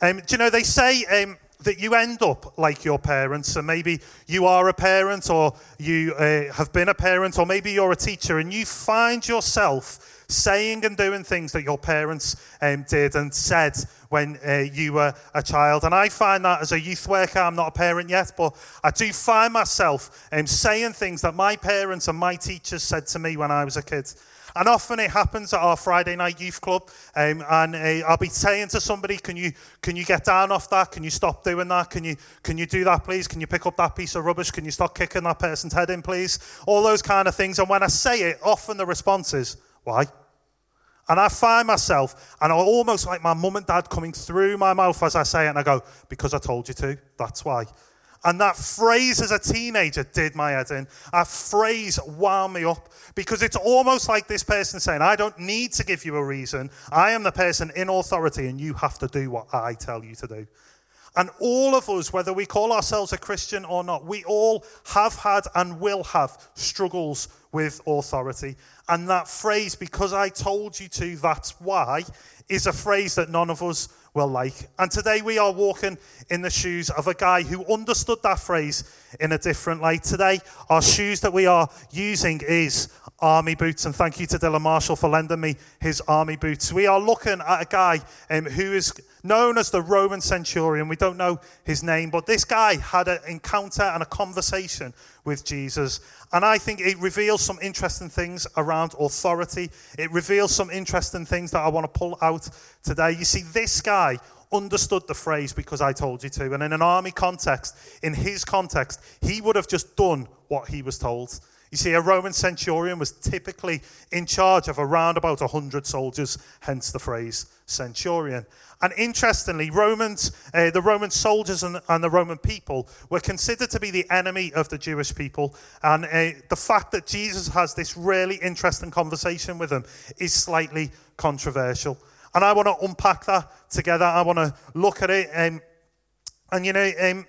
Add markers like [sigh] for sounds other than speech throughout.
Um, do you know, they say um, that you end up like your parents. So maybe you are a parent or you uh, have been a parent or maybe you're a teacher and you find yourself saying and doing things that your parents um, did and said when uh, you were a child. And I find that as a youth worker, I'm not a parent yet, but I do find myself um, saying things that my parents and my teachers said to me when I was a kid. And often it happens at our Friday night youth club, um, and uh, I'll be saying to somebody, "Can you can you get down off that? Can you stop doing that? Can you can you do that, please? Can you pick up that piece of rubbish? Can you stop kicking that person's head in, please?" All those kind of things. And when I say it, often the response is, "Why?" And I find myself, and I almost like my mum and dad coming through my mouth as I say it, and I go, "Because I told you to. That's why." And that phrase as a teenager did my head in. That phrase wound me up because it's almost like this person saying, I don't need to give you a reason. I am the person in authority and you have to do what I tell you to do. And all of us, whether we call ourselves a Christian or not, we all have had and will have struggles with authority. And that phrase, because I told you to, that's why, is a phrase that none of us will like. And today we are walking in the shoes of a guy who understood that phrase in a different light. Today, our shoes that we are using is army boots. And thank you to Dylan Marshall for lending me his army boots. We are looking at a guy um, who is known as the Roman centurion. We don't know his name, but this guy had an encounter and a conversation with Jesus. And I think it reveals some interesting things around authority. It reveals some interesting things that I want to pull out today. You see, this guy understood the phrase because I told you to. And in an army context, in his context, he would have just done what he was told. You see, a Roman centurion was typically in charge of around about 100 soldiers, hence the phrase centurion. And interestingly, Romans, uh, the Roman soldiers and, and, the Roman people were considered to be the enemy of the Jewish people. And uh, the fact that Jesus has this really interesting conversation with them is slightly controversial. And I want to unpack that together. I want to look at it. Um, and, you know, um,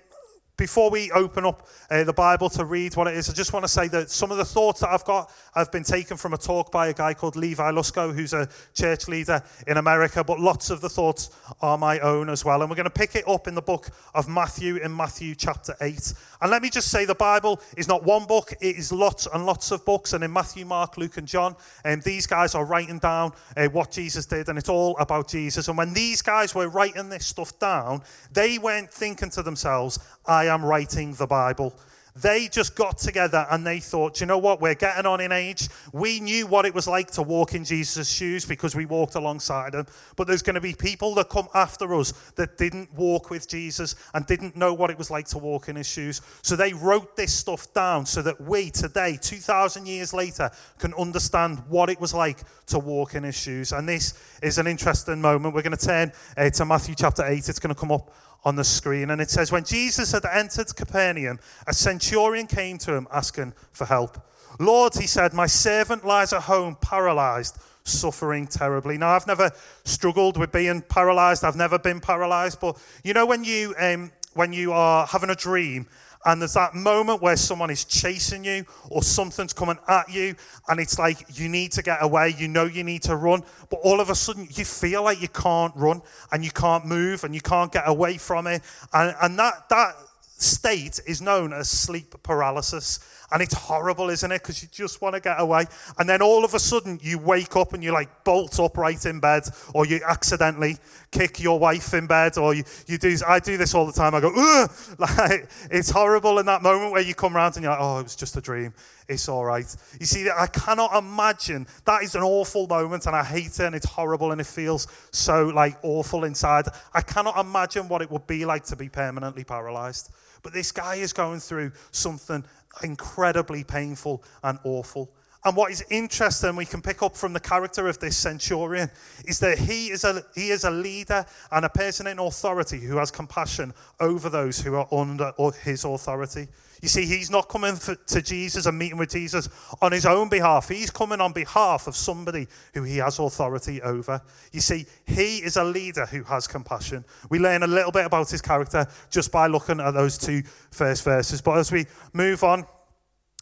before we open up uh, the Bible to read what it is, I just want to say that some of the thoughts that I've got have been taken from a talk by a guy called Levi Lusko, who's a church leader in America, but lots of the thoughts are my own as well. And we're going to pick it up in the book of Matthew, in Matthew chapter 8. And let me just say the Bible is not one book, it is lots and lots of books. And in Matthew, Mark, Luke, and John, and um, these guys are writing down uh, what Jesus did, and it's all about Jesus. And when these guys were writing this stuff down, they weren't thinking to themselves, I am writing the Bible. They just got together and they thought, you know what, we're getting on in age. We knew what it was like to walk in Jesus' shoes because we walked alongside him. But there's going to be people that come after us that didn't walk with Jesus and didn't know what it was like to walk in his shoes. So they wrote this stuff down so that we today, 2,000 years later, can understand what it was like to walk in his shoes. And this is an interesting moment. We're going to turn uh, to Matthew chapter 8. It's going to come up on the screen. And it says, When Jesus had entered Capernaum, a centurion came to him asking for help. Lord, he said, My servant lies at home paralyzed, suffering terribly. Now, I've never struggled with being paralyzed, I've never been paralyzed, but you know, when you, um, when you are having a dream and there's that moment where someone is chasing you or something's coming at you, and it's like you need to get away, you know you need to run, but all of a sudden you feel like you can't run and you can't move and you can't get away from it. And, and that, that state is known as sleep paralysis. And it's horrible, isn't it? Because you just want to get away. And then all of a sudden, you wake up and you like bolt upright in bed, or you accidentally kick your wife in bed, or you, you do. I do this all the time. I go, Ugh! [laughs] like it's horrible in that moment where you come around and you're like, oh, it was just a dream. It's all right. You see, I cannot imagine. That is an awful moment, and I hate it, and it's horrible, and it feels so like awful inside. I cannot imagine what it would be like to be permanently paralyzed. But this guy is going through something incredibly painful and awful. And what is interesting, we can pick up from the character of this centurion, is that he is a, he is a leader and a person in authority who has compassion over those who are under his authority. You see, he's not coming to Jesus and meeting with Jesus on his own behalf. He's coming on behalf of somebody who he has authority over. You see, he is a leader who has compassion. We learn a little bit about his character just by looking at those two first verses. But as we move on,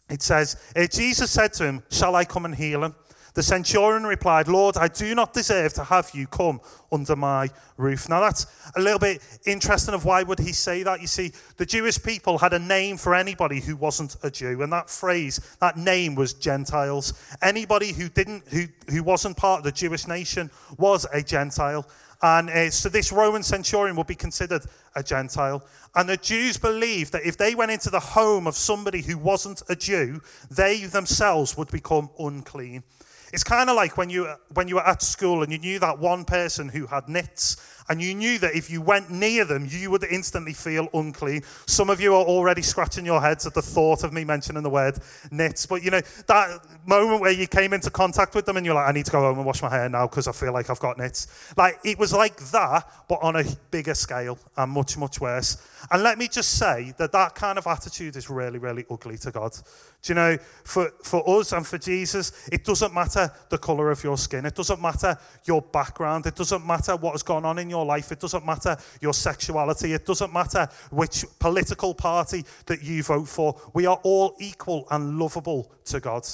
it says, eh, Jesus said to him, Shall I come and heal him? The centurion replied, Lord, I do not deserve to have you come under my roof. Now that's a little bit interesting of why would he say that? You see, the Jewish people had a name for anybody who wasn't a Jew, and that phrase, that name was Gentiles. Anybody who didn't who, who wasn't part of the Jewish nation was a Gentile. And uh, so this Roman centurion would be considered a Gentile. And the Jews believed that if they went into the home of somebody who wasn't a Jew, they themselves would become unclean. It's kind of like when you, when you were at school and you knew that one person who had nits and you knew that if you went near them, you would instantly feel unclean. Some of you are already scratching your heads at the thought of me mentioning the word nits. But you know, that moment where you came into contact with them and you're like, I need to go home and wash my hair now because I feel like I've got nits. Like, it was like that, but on a bigger scale and much, much worse. And let me just say that that kind of attitude is really, really ugly to God. Do you know, for, for us and for Jesus, it doesn't matter the colour of your skin. It doesn't matter your background. It doesn't matter what has gone on in your life. It doesn't matter your sexuality. It doesn't matter which political party that you vote for. We are all equal and lovable to God.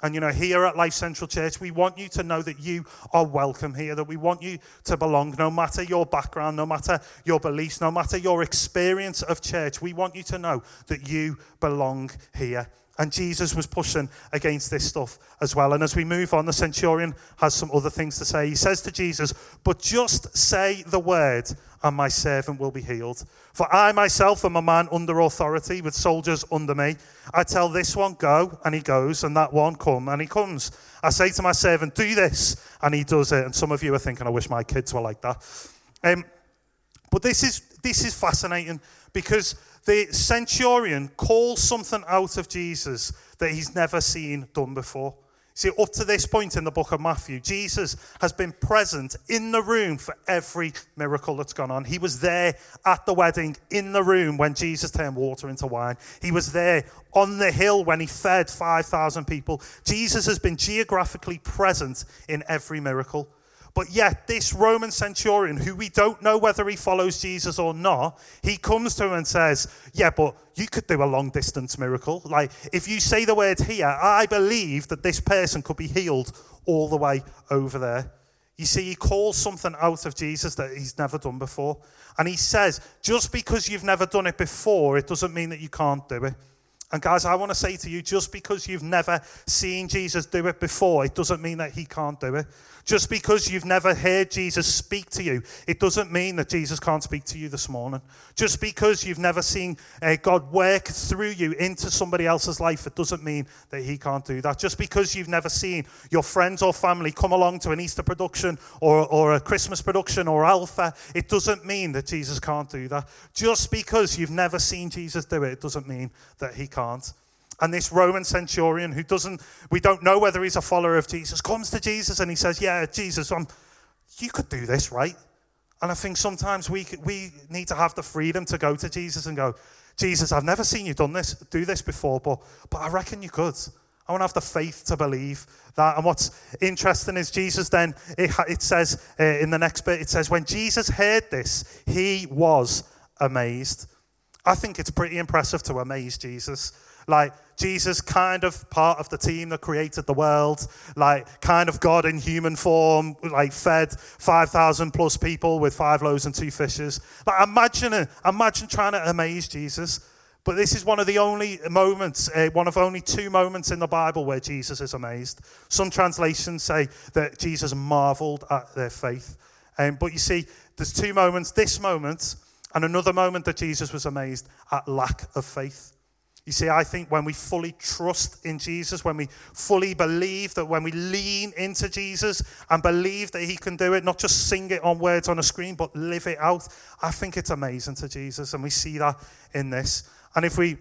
And you know, here at Life Central Church, we want you to know that you are welcome here, that we want you to belong, no matter your background, no matter your beliefs, no matter your experience of church. We want you to know that you belong here. And Jesus was pushing against this stuff as well. And as we move on, the centurion has some other things to say. He says to Jesus, But just say the word, and my servant will be healed. For I myself am a man under authority, with soldiers under me. I tell this one, Go, and he goes, and that one, Come, and he comes. I say to my servant, Do this, and he does it. And some of you are thinking, I wish my kids were like that. Um, but this is, this is fascinating because the centurion calls something out of Jesus that he's never seen done before. See, up to this point in the book of Matthew, Jesus has been present in the room for every miracle that's gone on. He was there at the wedding, in the room when Jesus turned water into wine. He was there on the hill when he fed 5,000 people. Jesus has been geographically present in every miracle. But yet, this Roman centurion, who we don't know whether he follows Jesus or not, he comes to him and says, Yeah, but you could do a long distance miracle. Like, if you say the word here, I believe that this person could be healed all the way over there. You see, he calls something out of Jesus that he's never done before. And he says, Just because you've never done it before, it doesn't mean that you can't do it. And guys, I want to say to you, just because you've never seen Jesus do it before, it doesn't mean that he can't do it. Just because you've never heard Jesus speak to you, it doesn't mean that Jesus can't speak to you this morning. Just because you've never seen uh, God work through you into somebody else's life, it doesn't mean that He can't do that. Just because you've never seen your friends or family come along to an Easter production or, or a Christmas production or Alpha, it doesn't mean that Jesus can't do that. Just because you've never seen Jesus do it, it doesn't mean that He can't. And this Roman centurion who doesn't, we don't know whether he's a follower of Jesus, comes to Jesus and he says, Yeah, Jesus, um, you could do this, right? And I think sometimes we, we need to have the freedom to go to Jesus and go, Jesus, I've never seen you done this, do this before, but, but I reckon you could. I want to have the faith to believe that. And what's interesting is Jesus then, it, it says uh, in the next bit, it says, when Jesus heard this, he was amazed. I think it's pretty impressive to amaze Jesus. Like, Jesus, kind of part of the team that created the world, like, kind of God in human form, like, fed 5,000 plus people with five loaves and two fishes. Like, imagine, imagine trying to amaze Jesus. But this is one of the only moments, uh, one of only two moments in the Bible where Jesus is amazed. Some translations say that Jesus marveled at their faith. Um, but you see, there's two moments this moment and another moment that Jesus was amazed at lack of faith. You see, I think when we fully trust in Jesus, when we fully believe that when we lean into Jesus and believe that He can do it, not just sing it on words on a screen, but live it out, I think it's amazing to Jesus. And we see that in this. And if we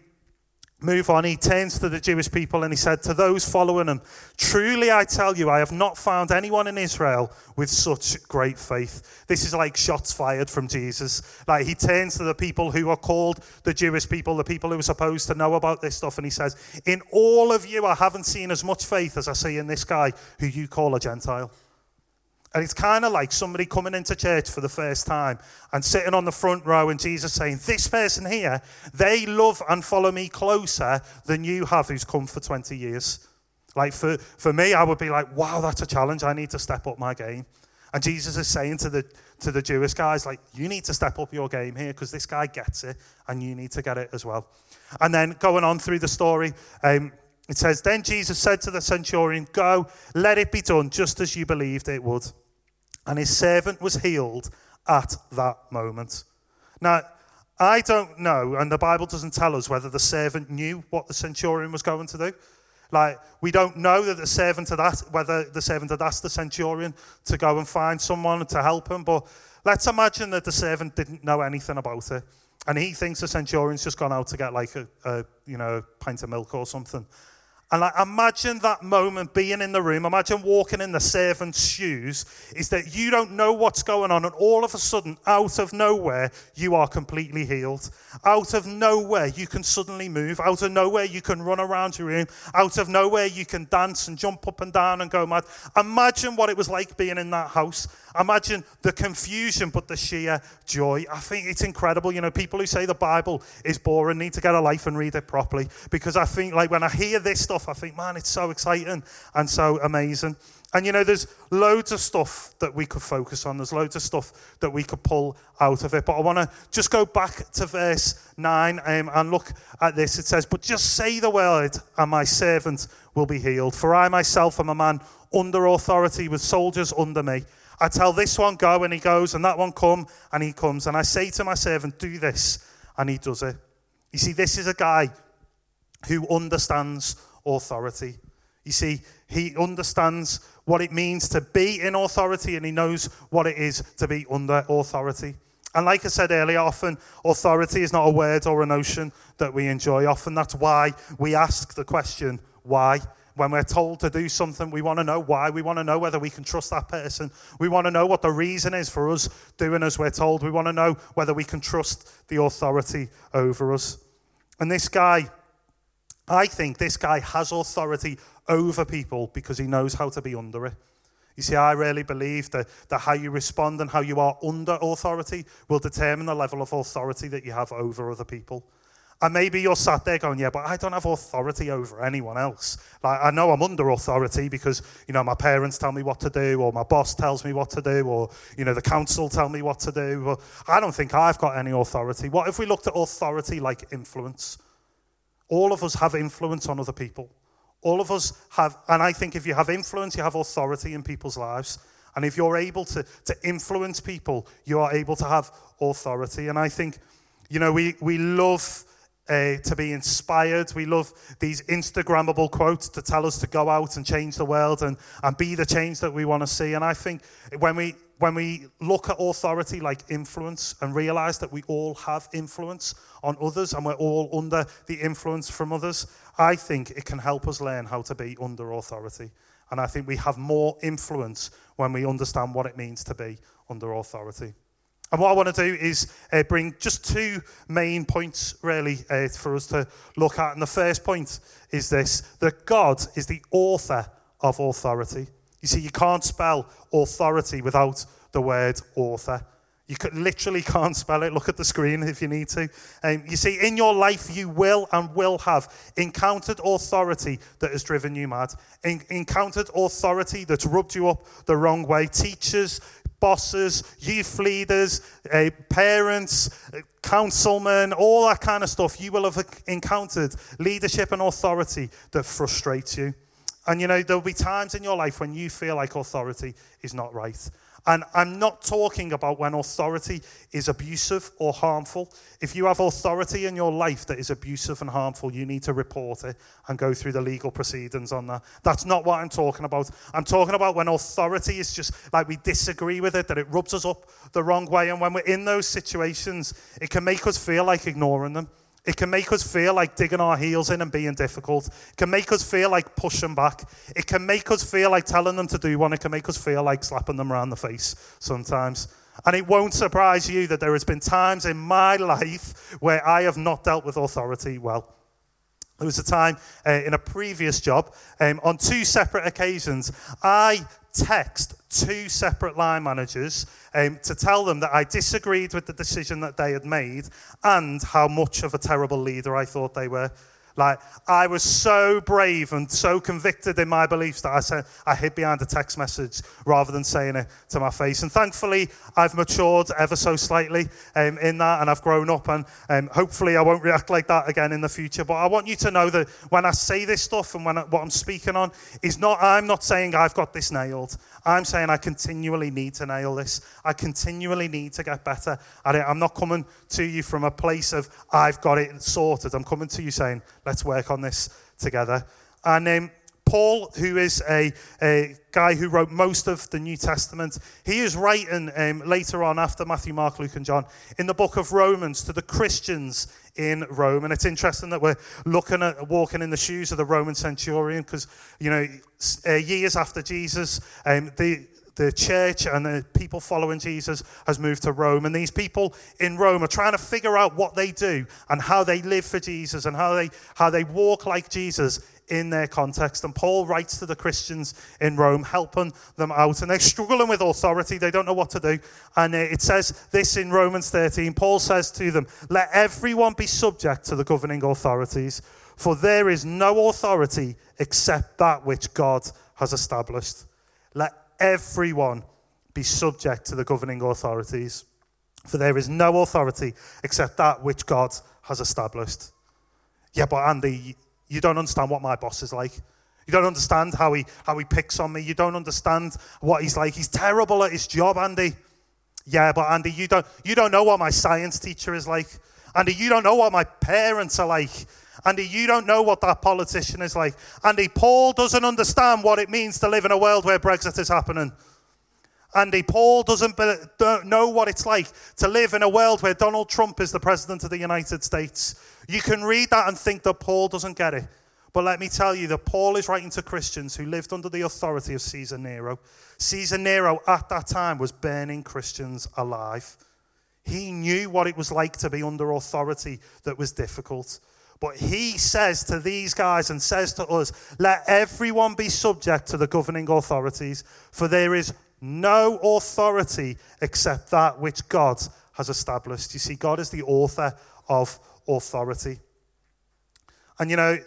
move on, he turns to the Jewish people and he said to those following him, Truly I tell you, I have not found anyone in Israel with such great faith. This is like shots fired from Jesus. Like he turns to the people who are called the Jewish people, the people who are supposed to know about this stuff, and he says, In all of you, I haven't seen as much faith as I see in this guy who you call a Gentile. And it's kind of like somebody coming into church for the first time and sitting on the front row and Jesus saying, This person here, they love and follow me closer than you have who's come for 20 years. Like for, for me, I would be like, wow, that's a challenge. I need to step up my game. And Jesus is saying to the, to the Jewish guys, like, you need to step up your game here because this guy gets it and you need to get it as well. And then going on through the story, um, it says, Then Jesus said to the centurion, Go, let it be done just as you believed it would. And his servant was healed at that moment. Now, I don't know, and the Bible doesn't tell us whether the servant knew what the centurion was going to do. Like, we don't know that the servant had asked, whether the servant had asked the centurion to go and find someone to help him, but let's imagine that the servant didn't know anything about it. And he thinks the centurion's just gone out to get like a, a you know, pint of milk or something. And imagine that moment being in the room. Imagine walking in the servant's shoes. Is that you don't know what's going on, and all of a sudden, out of nowhere, you are completely healed. Out of nowhere, you can suddenly move. Out of nowhere, you can run around your room. Out of nowhere, you can dance and jump up and down and go mad. Imagine what it was like being in that house. Imagine the confusion, but the sheer joy. I think it's incredible. You know, people who say the Bible is boring need to get a life and read it properly because I think, like, when I hear this stuff, I think, man, it's so exciting and so amazing. And you know, there's loads of stuff that we could focus on. There's loads of stuff that we could pull out of it. But I want to just go back to verse 9 um, and look at this. It says, But just say the word, and my servant will be healed. For I myself am a man under authority with soldiers under me. I tell this one, go, and he goes, and that one, come, and he comes. And I say to my servant, do this, and he does it. You see, this is a guy who understands authority. You see, he understands what it means to be in authority, and he knows what it is to be under authority. And like I said earlier, often authority is not a word or a notion that we enjoy. Often that's why we ask the question, why? When we're told to do something, we want to know why. We want to know whether we can trust that person. We want to know what the reason is for us doing as we're told. We want to know whether we can trust the authority over us. And this guy, I think this guy has authority over people because he knows how to be under it. You see, I really believe that, that how you respond and how you are under authority will determine the level of authority that you have over other people. And maybe you're sat there going, yeah, but I don't have authority over anyone else. Like, I know I'm under authority because, you know, my parents tell me what to do, or my boss tells me what to do, or, you know, the council tell me what to do. But I don't think I've got any authority. What if we looked at authority like influence? All of us have influence on other people. All of us have, and I think if you have influence, you have authority in people's lives. And if you're able to, to influence people, you are able to have authority. And I think, you know, we, we love uh, to be inspired. We love these Instagrammable quotes to tell us to go out and change the world and, and be the change that we want to see. And I think when we, when we look at authority like influence and realize that we all have influence on others and we're all under the influence from others, I think it can help us learn how to be under authority. And I think we have more influence when we understand what it means to be under authority. And what I want to do is uh, bring just two main points, really, uh, for us to look at. And the first point is this that God is the author of authority. You see, you can't spell authority without the word author. You could, literally can't spell it. Look at the screen if you need to. Um, you see, in your life, you will and will have encountered authority that has driven you mad, en- encountered authority that's rubbed you up the wrong way. Teachers, bosses, youth leaders, uh, parents, uh, councilmen, all that kind of stuff. You will have encountered leadership and authority that frustrates you. And you know, there'll be times in your life when you feel like authority is not right. And I'm not talking about when authority is abusive or harmful. If you have authority in your life that is abusive and harmful, you need to report it and go through the legal proceedings on that. That's not what I'm talking about. I'm talking about when authority is just like we disagree with it, that it rubs us up the wrong way. And when we're in those situations, it can make us feel like ignoring them. It can make us feel like digging our heels in and being difficult. It can make us feel like pushing back. It can make us feel like telling them to do one. It can make us feel like slapping them around the face sometimes. And it won't surprise you that there has been times in my life where I have not dealt with authority well. There was a time uh, in a previous job, um, on two separate occasions, I text two separate line managers um, to tell them that I disagreed with the decision that they had made and how much of a terrible leader I thought they were. Like, I was so brave and so convicted in my beliefs that I said I hid behind a text message rather than saying it to my face. And thankfully, I've matured ever so slightly um, in that, and I've grown up, and um, hopefully, I won't react like that again in the future. But I want you to know that when I say this stuff and when I, what I'm speaking on is not, I'm not saying I've got this nailed. I'm saying I continually need to nail this. I continually need to get better at it. I'm not coming to you from a place of I've got it sorted. I'm coming to you saying, let's work on this together. And um, Paul, who is a, a, guy who wrote most of the New Testament, he is writing um, later on after Matthew, Mark, Luke, and John in the book of Romans to the Christians in Rome. And it's interesting that we're looking at walking in the shoes of the Roman centurion because, you know, uh, years after Jesus, um, the the church and the people following Jesus has moved to Rome. And these people in Rome are trying to figure out what they do and how they live for Jesus and how they, how they walk like Jesus in their context. And Paul writes to the Christians in Rome, helping them out. And they're struggling with authority. They don't know what to do. And uh, it says this in Romans 13 Paul says to them, Let everyone be subject to the governing authorities, for there is no authority except that which God has established. Let everyone be subject to the governing authorities, for there is no authority except that which God has established. Yeah, but Andy, you don't understand what my boss is like. You don't understand how he, how he picks on me. You don't understand what he's like. He's terrible at his job, Andy. Yeah, but Andy, you don't, you don't know what my science teacher is like. Andy, you don't know what my parents are like. Andy, you don't know what that politician is like. Andy, Paul doesn't understand what it means to live in a world where Brexit is happening. Andy, Paul doesn't know what it's like to live in a world where Donald Trump is the president of the United States. You can read that and think that Paul doesn't get it. But let me tell you that Paul is writing to Christians who lived under the authority of Caesar Nero. Caesar Nero at that time was burning Christians alive. He knew what it was like to be under authority that was difficult. But he says to these guys and says to us, let everyone be subject to the governing authorities, for there is no authority except that which God has established. You see, God is the author of authority. And you know,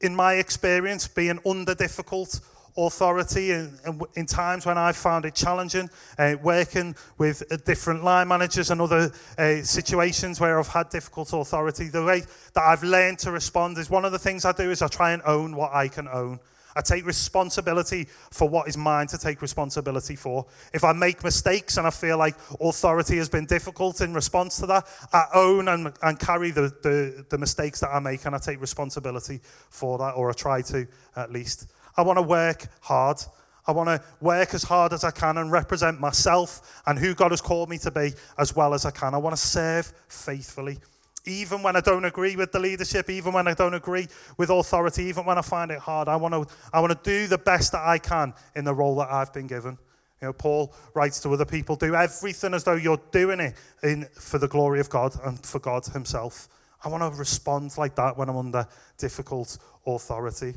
in my experience, being under difficult authority in, in times when I found it challenging, uh, working with uh, different line managers and other uh, situations where I've had difficult authority, the way that I've learned to respond is one of the things I do is I try and own what I can own. I take responsibility for what is mine to take responsibility for. If I make mistakes and I feel like authority has been difficult in response to that, I own and, and carry the, the, the mistakes that I make and I take responsibility for that, or I try to at least. I want to work hard. I want to work as hard as I can and represent myself and who God has called me to be as well as I can. I want to serve faithfully. Even when I don't agree with the leadership, even when I don't agree with authority, even when I find it hard, I want to, I want to do the best that I can in the role that I've been given. You know, Paul writes to other people, do everything as though you're doing it in, for the glory of God and for God himself. I want to respond like that when I'm under difficult authority.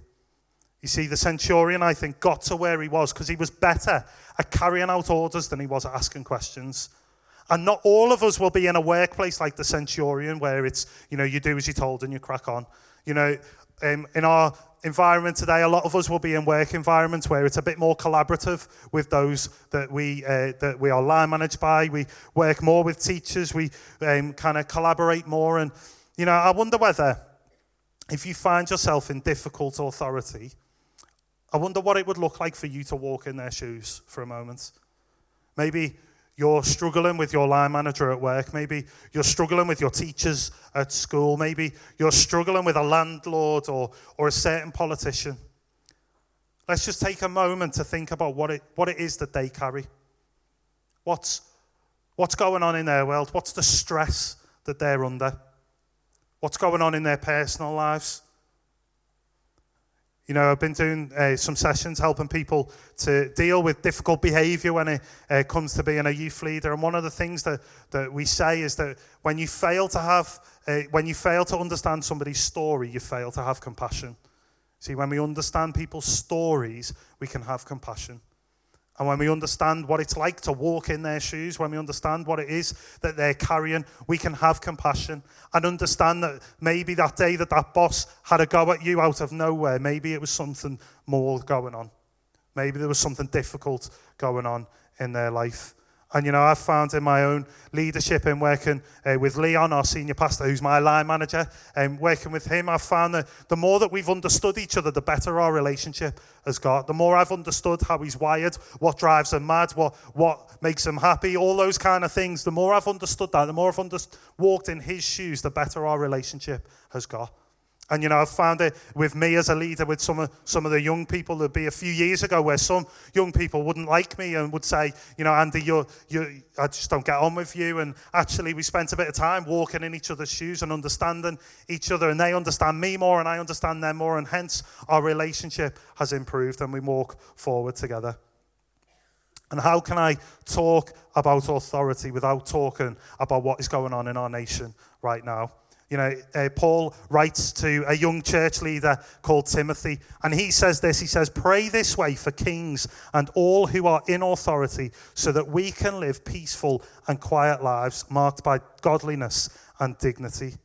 You see, the centurion, I think, got to where he was because he was better at carrying out orders than he was at asking questions. And not all of us will be in a workplace like the centurion where it's, you know, you do as you're told and you crack on. You know, um, in our environment today, a lot of us will be in work environments where it's a bit more collaborative with those that we, uh, that we are line managed by. We work more with teachers. We um, kind of collaborate more. And, you know, I wonder whether if you find yourself in difficult authority, I wonder what it would look like for you to walk in their shoes for a moment. Maybe you're struggling with your line manager at work. Maybe you're struggling with your teachers at school. Maybe you're struggling with a landlord or, or a certain politician. Let's just take a moment to think about what it, what it is that they carry. What's, what's going on in their world? What's the stress that they're under? What's going on in their personal lives? You know, I've been doing uh, some sessions helping people to deal with difficult behavior when it uh, comes to being a youth leader. And one of the things that, that we say is that when you fail to have, uh, when you fail to understand somebody's story, you fail to have compassion. See, when we understand people's stories, we can have compassion. And when we understand what it's like to walk in their shoes, when we understand what it is that they're carrying, we can have compassion and understand that maybe that day that that boss had a go at you out of nowhere, maybe it was something more going on. Maybe there was something difficult going on in their life. And, you know, I've found in my own leadership in working uh, with Leon, our senior pastor, who's my line manager, and um, working with him, I've found that the more that we've understood each other, the better our relationship has got. The more I've understood how he's wired, what drives him mad, what, what makes him happy, all those kind of things, the more I've understood that, the more I've under- walked in his shoes, the better our relationship has got. And you know, I've found it with me as a leader with some of, some of the young people. There'd be a few years ago where some young people wouldn't like me and would say, you know, Andy, you're, you I just don't get on with you. And actually, we spent a bit of time walking in each other's shoes and understanding each other. And they understand me more and I understand them more. And hence, our relationship has improved and we walk forward together. And how can I talk about authority without talking about what is going on in our nation right now? You know, uh, Paul writes to a young church leader called Timothy, and he says this He says, Pray this way for kings and all who are in authority, so that we can live peaceful and quiet lives marked by godliness and dignity.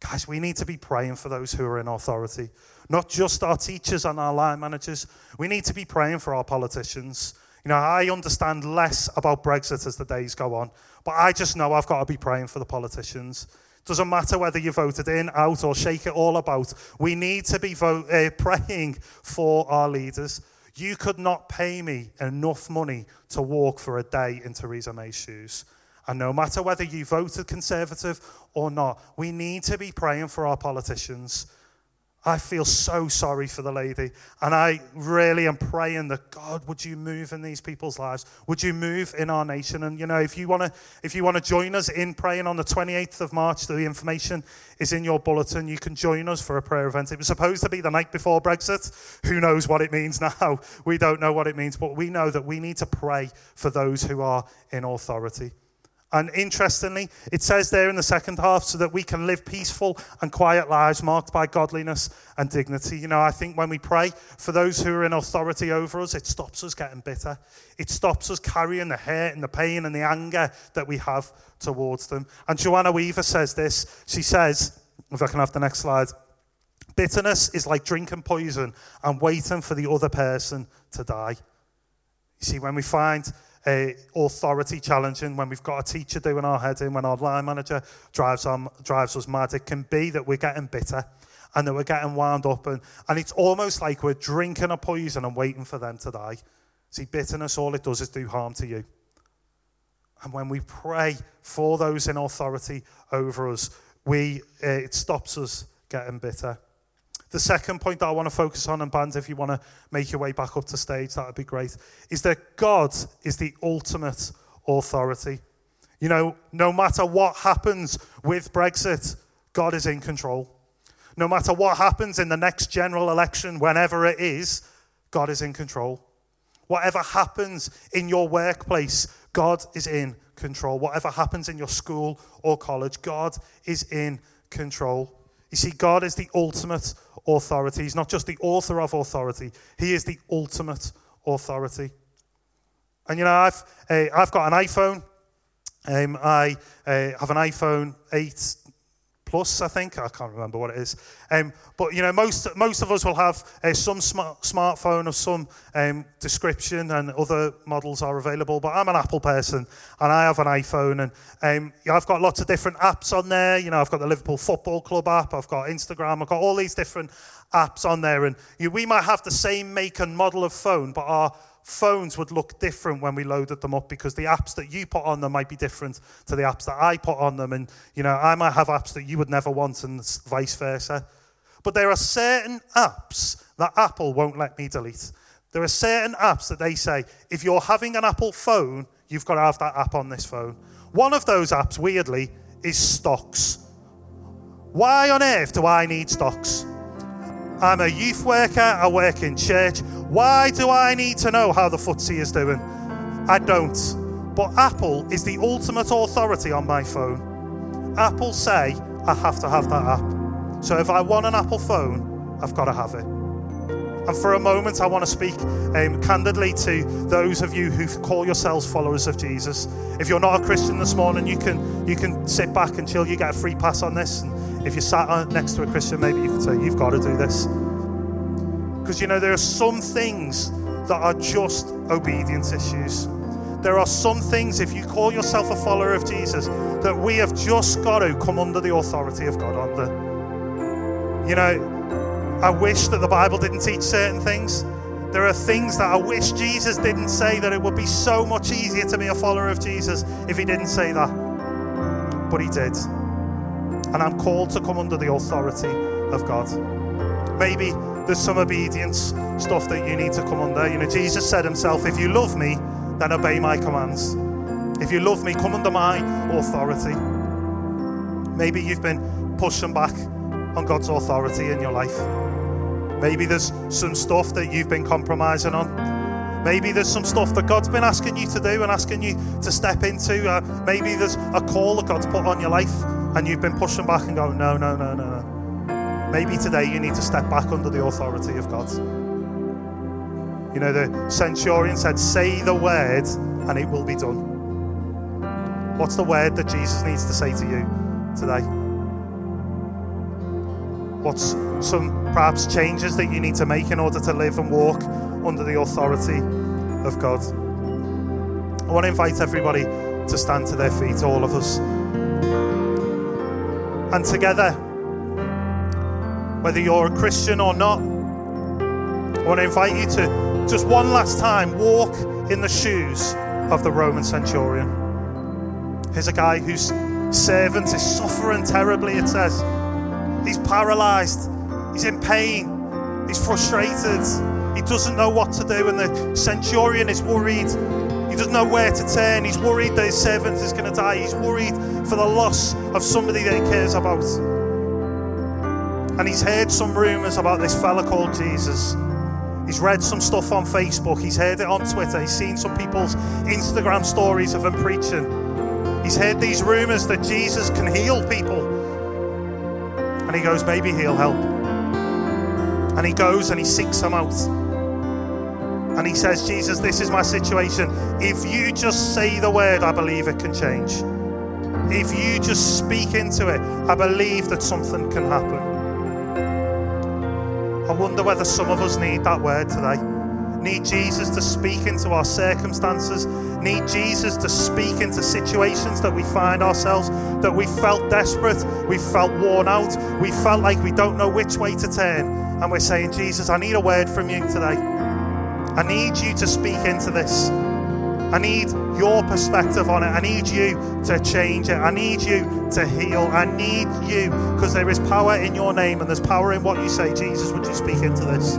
Guys, we need to be praying for those who are in authority, not just our teachers and our line managers. We need to be praying for our politicians. You know, I understand less about Brexit as the days go on, but I just know I've got to be praying for the politicians. Doesn't matter whether you voted in, out, or shake it all about. We need to be vote, uh, praying for our leaders. You could not pay me enough money to walk for a day in Theresa May's shoes. And no matter whether you voted Conservative or not, we need to be praying for our politicians. I feel so sorry for the lady. And I really am praying that God, would you move in these people's lives? Would you move in our nation? And you know, if you want to if you want to join us in praying on the 28th of March, the information is in your bulletin. You can join us for a prayer event. It was supposed to be the night before Brexit. Who knows what it means [laughs] now? We don't know what it means, but we know that we need to pray for those who are in authority. And interestingly, it says there in the second half, so that we can live peaceful and quiet lives marked by godliness and dignity. You know, I think when we pray for those who are in authority over us, it stops us getting bitter. It stops us carrying the hurt and the pain and the anger that we have towards them. And Joanna Weaver says this. She says, if I can have the next slide, bitterness is like drinking poison and waiting for the other person to die. You see, when we find a authority challenging, when we've got a teacher doing our head in, when our line manager drives, on, drives us mad, it can be that we're getting bitter and that we're getting wound up. And, and it's almost like we're drinking a poison and waiting for them to die. See, bitterness, all it does is do harm to you. And when we pray for those in authority over us, we, uh, it stops us getting bitter. The second point that I want to focus on, and bands, if you want to make your way back up to stage, that would be great, is that God is the ultimate authority. You know, no matter what happens with Brexit, God is in control. No matter what happens in the next general election, whenever it is, God is in control. Whatever happens in your workplace, God is in control. Whatever happens in your school or college, God is in control. You see, God is the ultimate authority. He's not just the author of authority, He is the ultimate authority. And you know, I've, uh, I've got an iPhone. Um, I uh, have an iPhone 8 Plus, I think. I can't remember what it is. Um, but, you know, most, most of us will have uh, some smart, smartphone of some um, description and other models are available. But I'm an Apple person and I have an iPhone. And um, I've got lots of different apps on there. You know, I've got the Liverpool Football Club app. I've got Instagram. I've got all these different apps on there. And you we might have the same make and model of phone, but our phones would look different when we loaded them up because the apps that you put on them might be different to the apps that I put on them. And, you know, I might have apps that you would never want and vice versa. But there are certain apps that Apple won't let me delete. There are certain apps that they say, if you're having an Apple phone, you've got to have that app on this phone. One of those apps, weirdly, is Stocks. Why on earth do I need Stocks? I'm a youth worker, I work in church. Why do I need to know how the FTSE is doing? I don't. But Apple is the ultimate authority on my phone. Apple say I have to have that app. So if I want an Apple phone, I've got to have it. And for a moment, I want to speak um, candidly to those of you who call yourselves followers of Jesus. If you're not a Christian this morning, you can you can sit back until. You get a free pass on this. And if you're sat next to a Christian, maybe you can say, "You've got to do this," because you know there are some things that are just obedience issues. There are some things, if you call yourself a follower of Jesus, that we have just got to come under the authority of God under. You know, I wish that the Bible didn't teach certain things. There are things that I wish Jesus didn't say that it would be so much easier to be a follower of Jesus if he didn't say that. But he did. And I'm called to come under the authority of God. Maybe there's some obedience stuff that you need to come under. You know, Jesus said himself, if you love me, then obey my commands. If you love me, come under my authority. Maybe you've been pushing back on God's authority in your life. Maybe there's some stuff that you've been compromising on. Maybe there's some stuff that God's been asking you to do and asking you to step into. Uh, maybe there's a call that God's put on your life and you've been pushing back and going, no, no, no, no, no. Maybe today you need to step back under the authority of God. You know, the centurion said, Say the word and it will be done. What's the word that Jesus needs to say to you today? What's some perhaps changes that you need to make in order to live and walk under the authority of God? I want to invite everybody to stand to their feet, all of us. And together, whether you're a Christian or not, I want to invite you to just one last time walk in the shoes of the Roman centurion. Here's a guy whose servant is suffering terribly, it says. He's paralyzed. He's in pain. He's frustrated. He doesn't know what to do. And the centurion is worried. He doesn't know where to turn. He's worried that his servant is going to die. He's worried for the loss of somebody that he cares about. And he's heard some rumors about this fella called Jesus. He's read some stuff on Facebook. He's heard it on Twitter. He's seen some people's Instagram stories of him preaching. He's heard these rumors that Jesus can heal people. And he goes, maybe he'll help. And he goes and he seeks them out. And he says, Jesus, this is my situation. If you just say the word, I believe it can change. If you just speak into it, I believe that something can happen. I wonder whether some of us need that word today need Jesus to speak into our circumstances, need Jesus to speak into situations that we find ourselves, that we felt desperate, we felt worn out, we felt like we don't know which way to turn. And we're saying, Jesus, I need a word from you today. I need you to speak into this. I need your perspective on it. I need you to change it. I need you to heal. I need you because there is power in your name and there's power in what you say. Jesus, would you speak into this?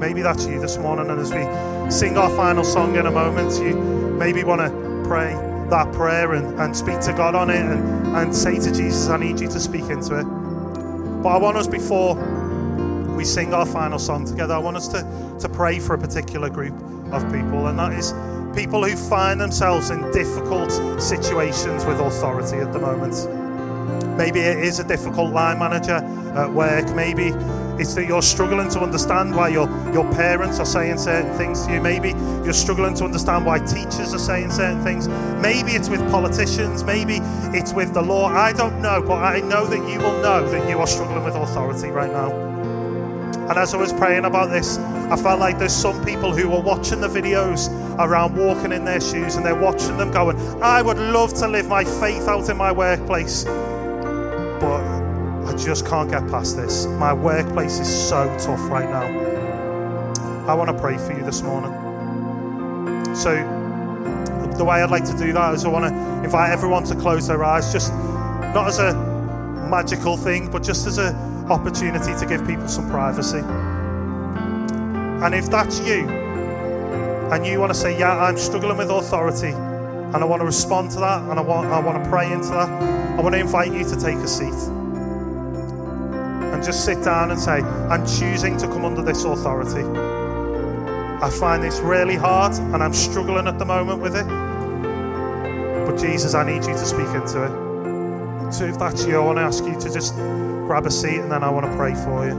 Maybe that's you this morning. And as we sing our final song in a moment, you maybe want to pray that prayer and, and speak to God on it and, and say to Jesus, I need you to speak into it. But I want us, before we sing our final song together, I want us to, to pray for a particular group of people, and that is people who find themselves in difficult situations with authority at the moment. Maybe it is a difficult line manager at work. Maybe it's that you're struggling to understand why your, your parents are saying certain things to you. Maybe you're struggling to understand why teachers are saying certain things. Maybe it's with politicians. Maybe it's with the law. I don't know, but I know that you will know that you are struggling with authority right now. And as I was praying about this, I felt like there's some people who are watching the videos around walking in their shoes and they're watching them going, I would love to live my faith out in my workplace. Just can't get past this. My workplace is so tough right now. I want to pray for you this morning. So, the way I'd like to do that is I want to invite everyone to close their eyes, just not as a magical thing, but just as an opportunity to give people some privacy. And if that's you, and you want to say, Yeah, I'm struggling with authority, and I want to respond to that, and I want, I want to pray into that, I want to invite you to take a seat and just sit down and say, I'm choosing to come under this authority. I find this really hard and I'm struggling at the moment with it. But Jesus, I need you to speak into it. So if that's you, I want to ask you to just grab a seat and then I want to pray for you.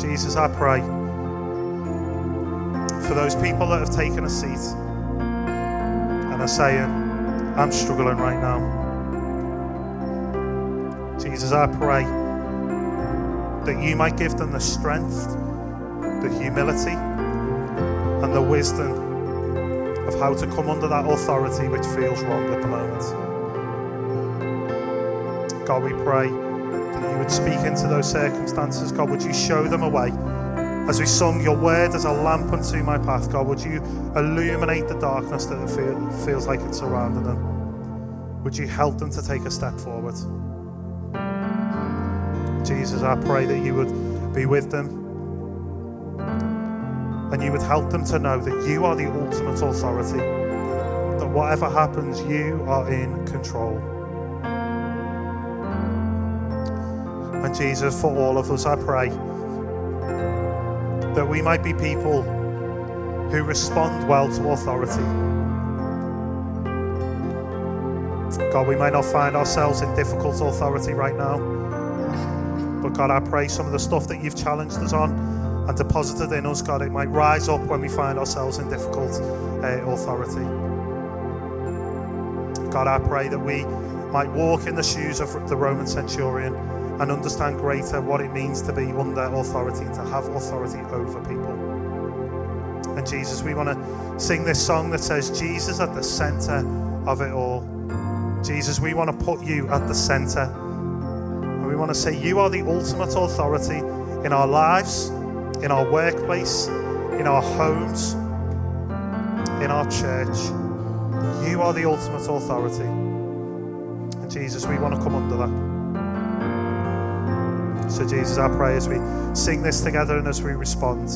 Jesus, I pray for those people that have taken a seat and are saying, I'm struggling right now. Jesus, I pray that you might give them the strength, the humility, and the wisdom of how to come under that authority which feels wrong at the moment. God, we pray that you would speak into those circumstances. God, would you show them a way? As we sung, Your word as a lamp unto my path, God, would you illuminate the darkness that feel, feels like it's surrounding them? Would you help them to take a step forward? Jesus, I pray that you would be with them and you would help them to know that you are the ultimate authority, that whatever happens, you are in control. And Jesus, for all of us, I pray that we might be people who respond well to authority. God, we might not find ourselves in difficult authority right now. But God, I pray some of the stuff that you've challenged us on and deposited in us, God, it might rise up when we find ourselves in difficult uh, authority. God, I pray that we might walk in the shoes of the Roman centurion and understand greater what it means to be under authority and to have authority over people. And Jesus, we want to sing this song that says, Jesus at the center of it all. Jesus, we want to put you at the center. And we want to say, You are the ultimate authority in our lives, in our workplace, in our homes, in our church. You are the ultimate authority. And Jesus, we want to come under that. So, Jesus, I pray as we sing this together and as we respond,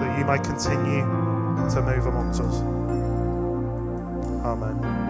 that you might continue to move amongst us. Amen.